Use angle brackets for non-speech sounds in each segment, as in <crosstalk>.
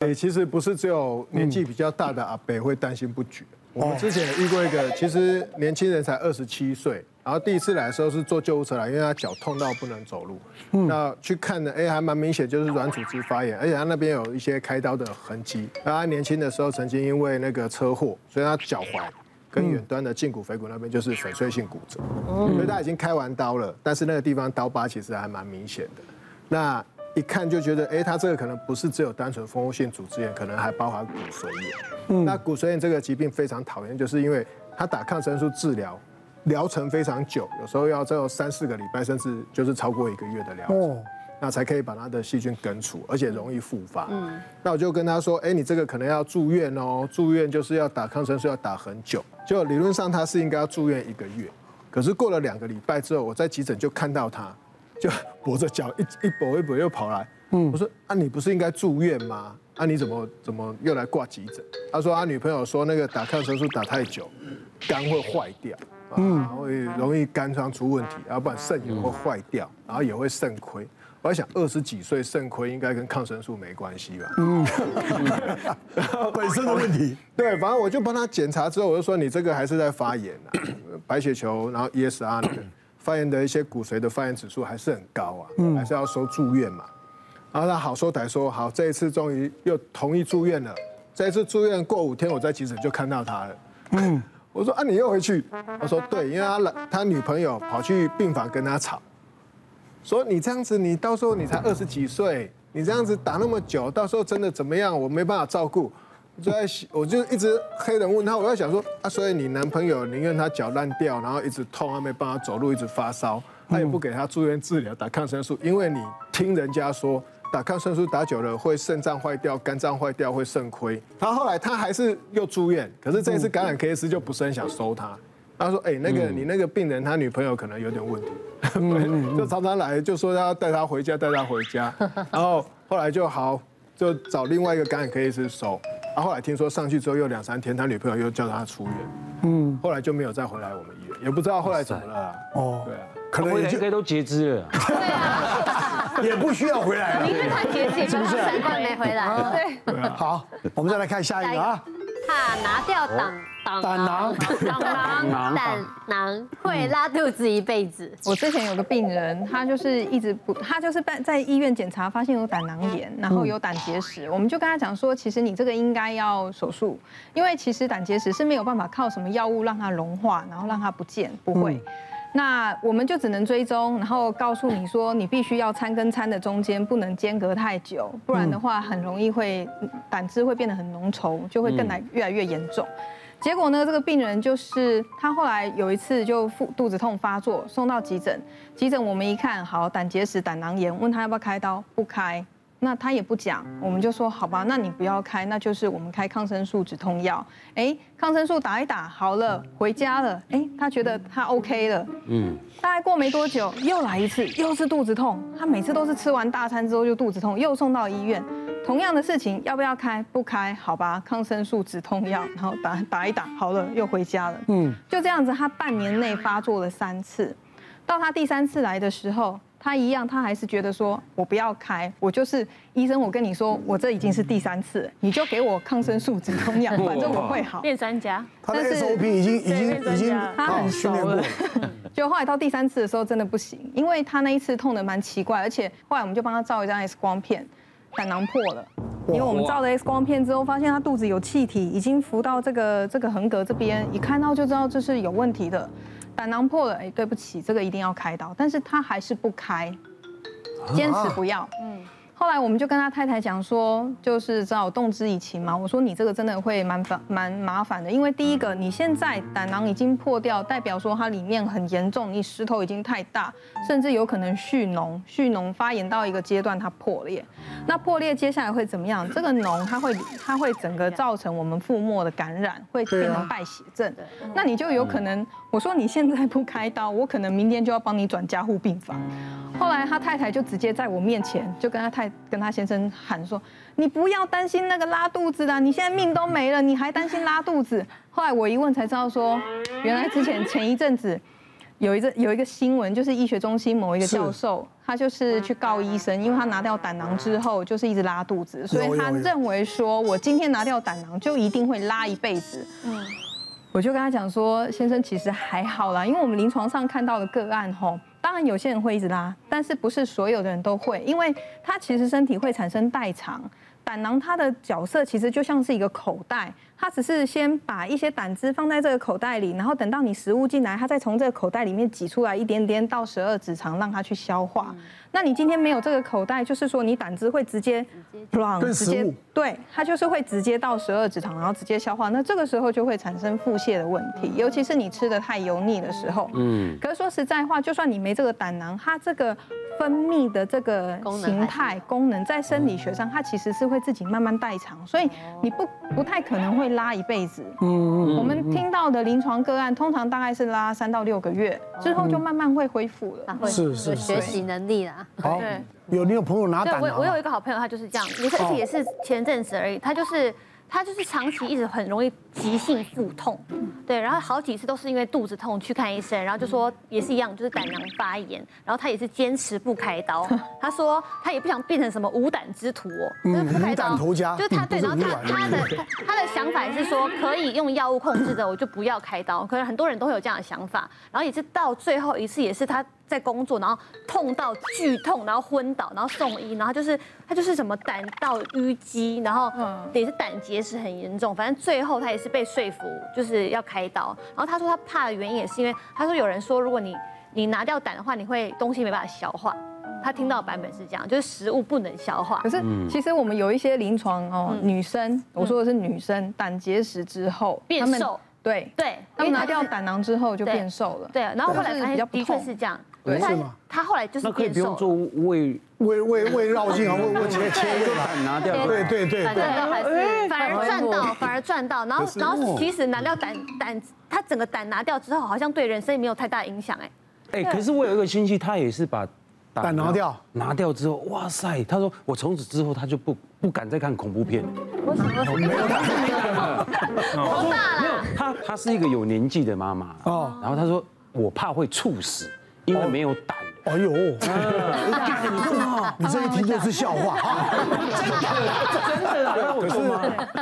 对，其实不是只有年纪比较大的阿伯会担心不举。我们之前有遇过一个，其实年轻人才二十七岁，然后第一次来的时候是坐救护车来，因为他脚痛到不能走路。那去看的，哎，还蛮明显，就是软组织发炎，而且他那边有一些开刀的痕迹。他年轻的时候曾经因为那个车祸，所以他脚踝跟远端的胫骨腓骨那边就是粉碎性骨折，所以他已经开完刀了，但是那个地方刀疤其实还蛮明显的。那一看就觉得，哎，他这个可能不是只有单纯蜂窝性组织炎，可能还包含骨髓炎。嗯，那骨髓炎这个疾病非常讨厌，就是因为他打抗生素治疗，疗程非常久，有时候要只有三四个礼拜，甚至就是超过一个月的疗程，那才可以把他的细菌根除，而且容易复发。嗯，那我就跟他说，哎，你这个可能要住院哦，住院就是要打抗生素要打很久，就理论上他是应该要住院一个月，可是过了两个礼拜之后，我在急诊就看到他。就跛着脚一一跛一跛又跑来，嗯我说啊，你不是应该住院吗？啊，你怎么怎么又来挂急诊？他说他女朋友说那个打抗生素打太久，肝会坏掉，嗯，会容易肝脏出问题，然后不然肾也会坏掉，然后也会肾亏。我在想二十几岁肾亏应该跟抗生素没关系吧？嗯，<laughs> 本身的问题。<laughs> 对，反正我就帮他检查之后，我就说你这个还是在发炎啊，白血球，然后 ESR 那个。发炎的一些骨髓的发炎指数还是很高啊，还是要收住院嘛。然后他好说歹说，好，这一次终于又同意住院了。这一次住院过五天，我在急诊就看到他了。嗯，<laughs> 我说啊，你又回去？他说对，因为他来，他女朋友跑去病房跟他吵，说你这样子，你到时候你才二十几岁，你这样子打那么久，到时候真的怎么样？我没办法照顾。就在我就一直黑人问他，我在想说啊，所以你男朋友宁愿他脚烂掉，然后一直痛，他没办法走路，一直发烧，他也不给他住院治疗，打抗生素，因为你听人家说打抗生素打久了会肾脏坏掉、肝脏坏掉、会肾亏。他后来他还是又住院，可是这一次感染科医师就不是很想收他。他说，哎，那个你那个病人他女朋友可能有点问题，就常常来就说要带他回家，带他回家，然后后来就好就找另外一个感染科医师收。啊，后来听说上去之后又两三天，他女朋友又叫他出院，嗯，后来就没有再回来我们医院，也不知道后来怎么了。哦，对啊，可能应该都截肢了。对啊，也不需要回来了。你是他截肢，是不是？难怪没回来。对。好，我们再来看下一个啊。怕拿掉胆胆囊，胆囊胆囊会拉肚子一辈子。我之前有个病人，他就是一直不，他就是在在医院检查，发现有胆囊炎，然后有胆结石。我们就跟他讲说，其实你这个应该要手术，因为其实胆结石是没有办法靠什么药物让它融化，然后让它不见，不会。那我们就只能追踪，然后告诉你说，你必须要餐跟餐的中间不能间隔太久，不然的话很容易会胆汁会变得很浓稠，就会更来越来越严重。结果呢，这个病人就是他后来有一次就腹肚子痛发作，送到急诊，急诊我们一看，好，胆结石、胆囊炎，问他要不要开刀，不开。那他也不讲，我们就说好吧，那你不要开，那就是我们开抗生素止痛药。哎，抗生素打一打好了，回家了。哎，他觉得他 OK 了。嗯。大概过没多久，又来一次，又是肚子痛。他每次都是吃完大餐之后就肚子痛，又送到医院。同样的事情，要不要开？不开，好吧，抗生素止痛药，然后打打一打好了，又回家了。嗯。就这样子，他半年内发作了三次，到他第三次来的时候。他一样，他还是觉得说，我不要开，我就是医生。我跟你说，我这已经是第三次，你就给我抗生素止痛药，<laughs> 反正我会好。变专家，他的 SOP 已经已经已经他很熟了。<laughs> 就后来到第三次的时候，真的不行，因为他那一次痛的蛮奇怪，而且后来我们就帮他照一张 X 光片，胆囊破了。因为我们照了 X 光片之后，发现他肚子有气体，已经浮到这个这个横膈这边，一看到就知道这是有问题的。胆囊破了，哎，对不起，这个一定要开刀，但是他还是不开，坚持不要。嗯。后来我们就跟他太太讲说，就是只好动之以情嘛。我说你这个真的会蛮烦蛮麻烦的，因为第一个你现在胆囊已经破掉，代表说它里面很严重，你石头已经太大，甚至有可能蓄脓，蓄脓发炎到一个阶段它破裂。那破裂接下来会怎么样？这个脓它会它会整个造成我们腹膜的感染，会变成败血症。那你就有可能，我说你现在不开刀，我可能明天就要帮你转加护病房。后来他太太就直接在我面前就跟他太跟他先生喊说：“你不要担心那个拉肚子的，你现在命都没了，你还担心拉肚子？”后来我一问才知道说，原来之前前一阵子有一阵有一个新闻，就是医学中心某一个教授。他就是去告医生，因为他拿掉胆囊之后就是一直拉肚子，所以他认为说我今天拿掉胆囊就一定会拉一辈子。嗯，我就跟他讲说，先生其实还好啦，因为我们临床上看到的个案吼，当然有些人会一直拉，但是不是所有的人都会，因为他其实身体会产生代偿。胆囊它的角色其实就像是一个口袋，它只是先把一些胆汁放在这个口袋里，然后等到你食物进来，它再从这个口袋里面挤出来一点点到十二指肠让它去消化。那你今天没有这个口袋，就是说你胆汁会直接，直接对，它就是会直接到十二指肠，然后直接消化。那这个时候就会产生腹泻的问题，尤其是你吃的太油腻的时候。嗯。可是说实在话，就算你没这个胆囊，它这个分泌的这个形态功能，在生理学上，它其实是会自己慢慢代偿，所以你不不太可能会拉一辈子。嗯嗯。我们听到的临床个案，通常大概是拉三到六个月之后，就慢慢会恢复了。是是学习能力啦。好，对有你有朋友拿胆我我有一个好朋友，他就是这样，也是也是前阵子而已，他就是他就是长期一直很容易急性腹痛，对，然后好几次都是因为肚子痛去看医生，然后就说也是一样，就是胆囊发炎，然后他也是坚持不开刀，<laughs> 他说他也不想变成什么无胆之徒哦，就是不开刀，就是他对，然后他他的他的想法是说可以用药物控制的，我就不要开刀，可能很多人都会有这样的想法，然后也是到最后一次也是他。在工作，然后痛到剧痛，然后昏倒，然后送医，然后就是他就是什么胆道淤积，然后也是胆结石很严重，反正最后他也是被说服就是要开刀。然后他说他怕的原因也是因为他说有人说如果你你拿掉胆的话，你会东西没办法消化。他听到的版本是这样，就是食物不能消化。可是其实我们有一些临床哦，女生，我说的是女生，胆结石之后变瘦，对对，他们拿掉胆囊之后就变瘦了。对，然后后来发现的确是这样。对，是吗？他后来就是那可以不用做胃胃胃胃绕镜啊，胃胃 <laughs> 切切胃胆拿掉。对对对，反正都还是反而赚到，反而赚到。然后然后其实拿掉胆胆，他整个胆拿掉之后，好像对人生也没有太大影响哎。哎，可是我有一个亲戚，他也是把胆拿掉，拿掉之后，哇塞，他说我从此之后他就不不敢再看恐怖片。我没有没有，多 <laughs> 大了？他他是一个有年纪的妈妈哦，然后他说。我怕会猝死，因为没有胆。哎呦，你这一听就是笑话啊！真的，可是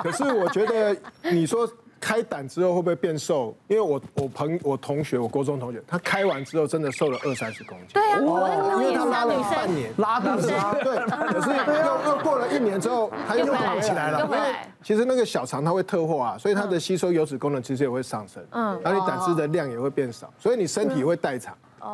可是我觉得你说开胆之后会不会变瘦？因为我我朋我同学，我高中同学，他开完之后真的瘦了二三十公斤。对啊，我那个朋友也是女生，半年拉肚子。对，可是又又过了一年之后，他又胖起来了。因为其实那个小肠它会特化啊，所以它的吸收油脂功能其实也会上升。嗯，然后你胆汁的量也会变少，所以你身体会代偿。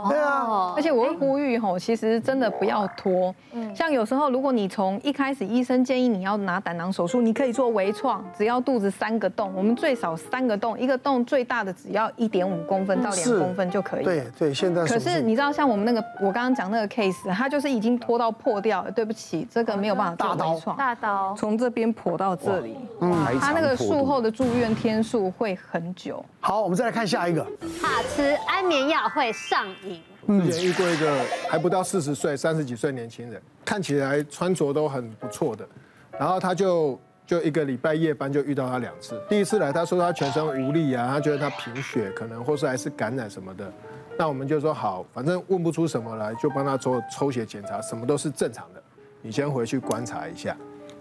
对啊，而且我会呼吁吼，其实真的不要拖。嗯，像有时候如果你从一开始医生建议你要拿胆囊手术，你可以做微创，只要肚子三个洞，我们最少三个洞，一个洞最大的只要一点五公分到两公分就可以。对对，现在。可是你知道像我们那个我刚刚讲那个 case，它就是已经拖到破掉了。对不起，这个没有办法做微创。大刀。从这边破到这里，嗯，他那个术后的住院天数会很久。好，我们再来看下一个。怕吃安眠药会上瘾。之前遇过一个还不到四十岁、三十几岁年轻人，看起来穿着都很不错的，然后他就就一个礼拜夜班就遇到他两次。第一次来，他说他全身无力啊，他觉得他贫血，可能或是还是感染什么的。那我们就说好，反正问不出什么来，就帮他做抽血检查，什么都是正常的。你先回去观察一下。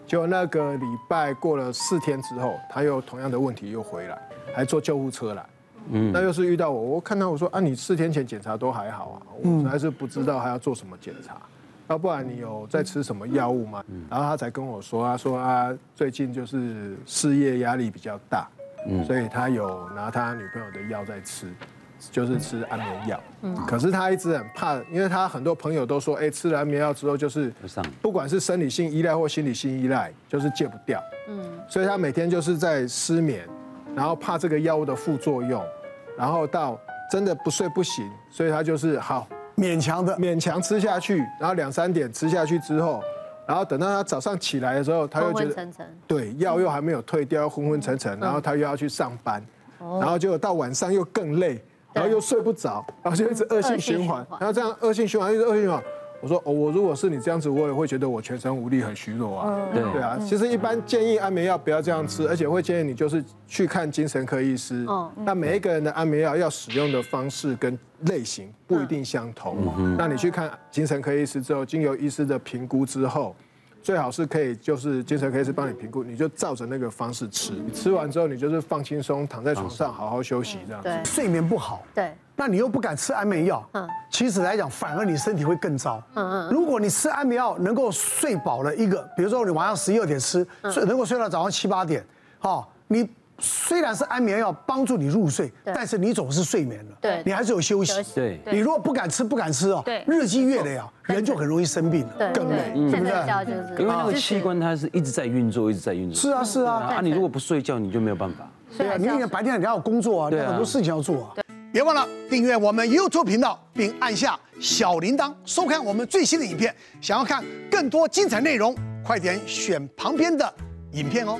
结果那个礼拜过了四天之后，他又同样的问题又回来，还坐救护车来。嗯，那又是遇到我，我看到我说啊，你四天前检查都还好啊，我还是不知道还要做什么检查，要不然你有在吃什么药物吗？然后他才跟我说，他说他最近就是事业压力比较大，嗯，所以他有拿他女朋友的药在吃，就是吃安眠药，嗯，可是他一直很怕，因为他很多朋友都说，哎，吃了安眠药之后就是，不管是生理性依赖或心理性依赖，就是戒不掉，嗯，所以他每天就是在失眠。然后怕这个药物的副作用，然后到真的不睡不行，所以他就是好勉强的。勉强吃下去，然后两三点吃下去之后，然后等到他早上起来的时候，他又觉得昏昏沉沉，对，药又还没有退掉，昏昏沉沉，然后他又要去上班，然后结果到晚上又更累，然后又睡不着，然后就一直恶性循环，然后这样恶性循环一直恶性循环，我说哦，我如果是你这样子，我也会觉得我全身无力，很虚弱啊。对对啊，其实一般建议安眠药不要这样吃，而且会建议你就是去看精神科医师。哦。那每一个人的安眠药要使用的方式跟类型不一定相同。嗯。那你去看精神科医师之后，经由医师的评估之后。最好是可以，就是精神科医师帮你评估，你就照着那个方式吃。你吃完之后，你就是放轻松，躺在床上好好休息这样子。对，睡眠不好。对。那你又不敢吃安眠药。嗯。其实来讲，反而你身体会更糟。嗯嗯。如果你吃安眠药能够睡饱了一个，比如说你晚上十一二点吃，睡能够睡到早上七八点，好，你。虽然是安眠药帮助你入睡，但是你总是睡眠了，对，你还是有休息。对，你如果不敢吃，不敢吃哦，日积月累啊，人就很容易生病了，更累，对不对？因为那个器官它是一直在运作，一直在运作。是啊，是啊。啊，你如果不睡觉，你就没有办法。对啊，你你白天你要有工作啊，你有很多事情要做啊。别忘了订阅我们 YouTube 频道，并按下小铃铛，收看我们最新的影片。想要看更多精彩内容，快点选旁边的影片哦。